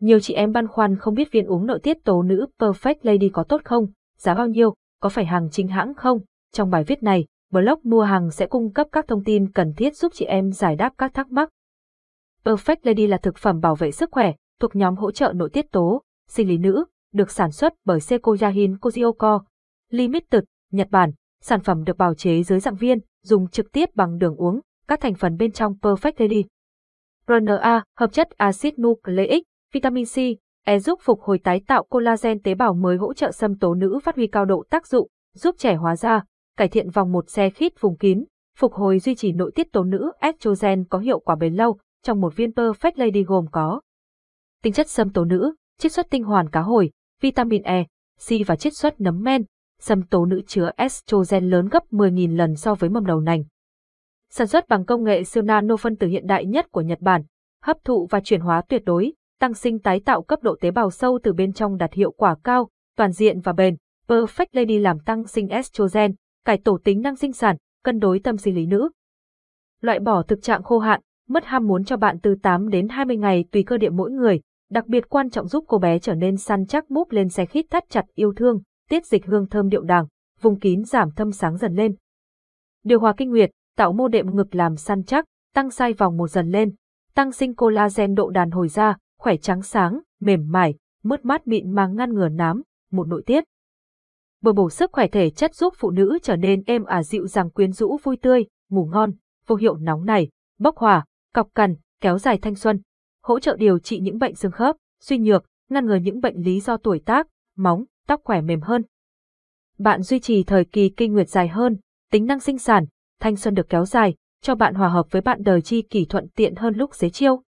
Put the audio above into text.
Nhiều chị em băn khoăn không biết viên uống nội tiết tố nữ Perfect Lady có tốt không, giá bao nhiêu, có phải hàng chính hãng không? Trong bài viết này, blog mua hàng sẽ cung cấp các thông tin cần thiết giúp chị em giải đáp các thắc mắc. Perfect Lady là thực phẩm bảo vệ sức khỏe, thuộc nhóm hỗ trợ nội tiết tố, sinh lý nữ, được sản xuất bởi Seiko Yahin Kojioko Limited, Nhật Bản. Sản phẩm được bào chế dưới dạng viên, dùng trực tiếp bằng đường uống, các thành phần bên trong Perfect Lady. RNA, hợp chất axit nucleic, vitamin C, E giúp phục hồi tái tạo collagen tế bào mới hỗ trợ xâm tố nữ phát huy cao độ tác dụng, giúp trẻ hóa da, cải thiện vòng một xe khít vùng kín, phục hồi duy trì nội tiết tố nữ estrogen có hiệu quả bền lâu, trong một viên Perfect Lady gồm có tinh chất xâm tố nữ, chiết xuất tinh hoàn cá hồi, vitamin E, C và chiết xuất nấm men, xâm tố nữ chứa estrogen lớn gấp 10.000 lần so với mầm đầu nành. Sản xuất bằng công nghệ siêu nano phân tử hiện đại nhất của Nhật Bản, hấp thụ và chuyển hóa tuyệt đối, tăng sinh tái tạo cấp độ tế bào sâu từ bên trong đạt hiệu quả cao, toàn diện và bền. Perfect Lady làm tăng sinh estrogen, cải tổ tính năng sinh sản, cân đối tâm sinh lý nữ. Loại bỏ thực trạng khô hạn, mất ham muốn cho bạn từ 8 đến 20 ngày tùy cơ địa mỗi người, đặc biệt quan trọng giúp cô bé trở nên săn chắc múp lên xe khít thắt chặt yêu thương, tiết dịch hương thơm điệu đàng, vùng kín giảm thâm sáng dần lên. Điều hòa kinh nguyệt, tạo mô đệm ngực làm săn chắc, tăng size vòng một dần lên, tăng sinh collagen độ đàn hồi da, khỏe trắng sáng, mềm mại, mướt mát mịn màng ngăn ngừa nám, một nội tiết. Bồi bổ sức khỏe thể chất giúp phụ nữ trở nên êm ả dịu dàng quyến rũ vui tươi, ngủ ngon, vô hiệu nóng này, bốc hỏa, cọc cằn, kéo dài thanh xuân, hỗ trợ điều trị những bệnh xương khớp, suy nhược, ngăn ngừa những bệnh lý do tuổi tác, móng, tóc khỏe mềm hơn. Bạn duy trì thời kỳ kinh nguyệt dài hơn, tính năng sinh sản, thanh xuân được kéo dài, cho bạn hòa hợp với bạn đời chi kỷ thuận tiện hơn lúc xế chiêu.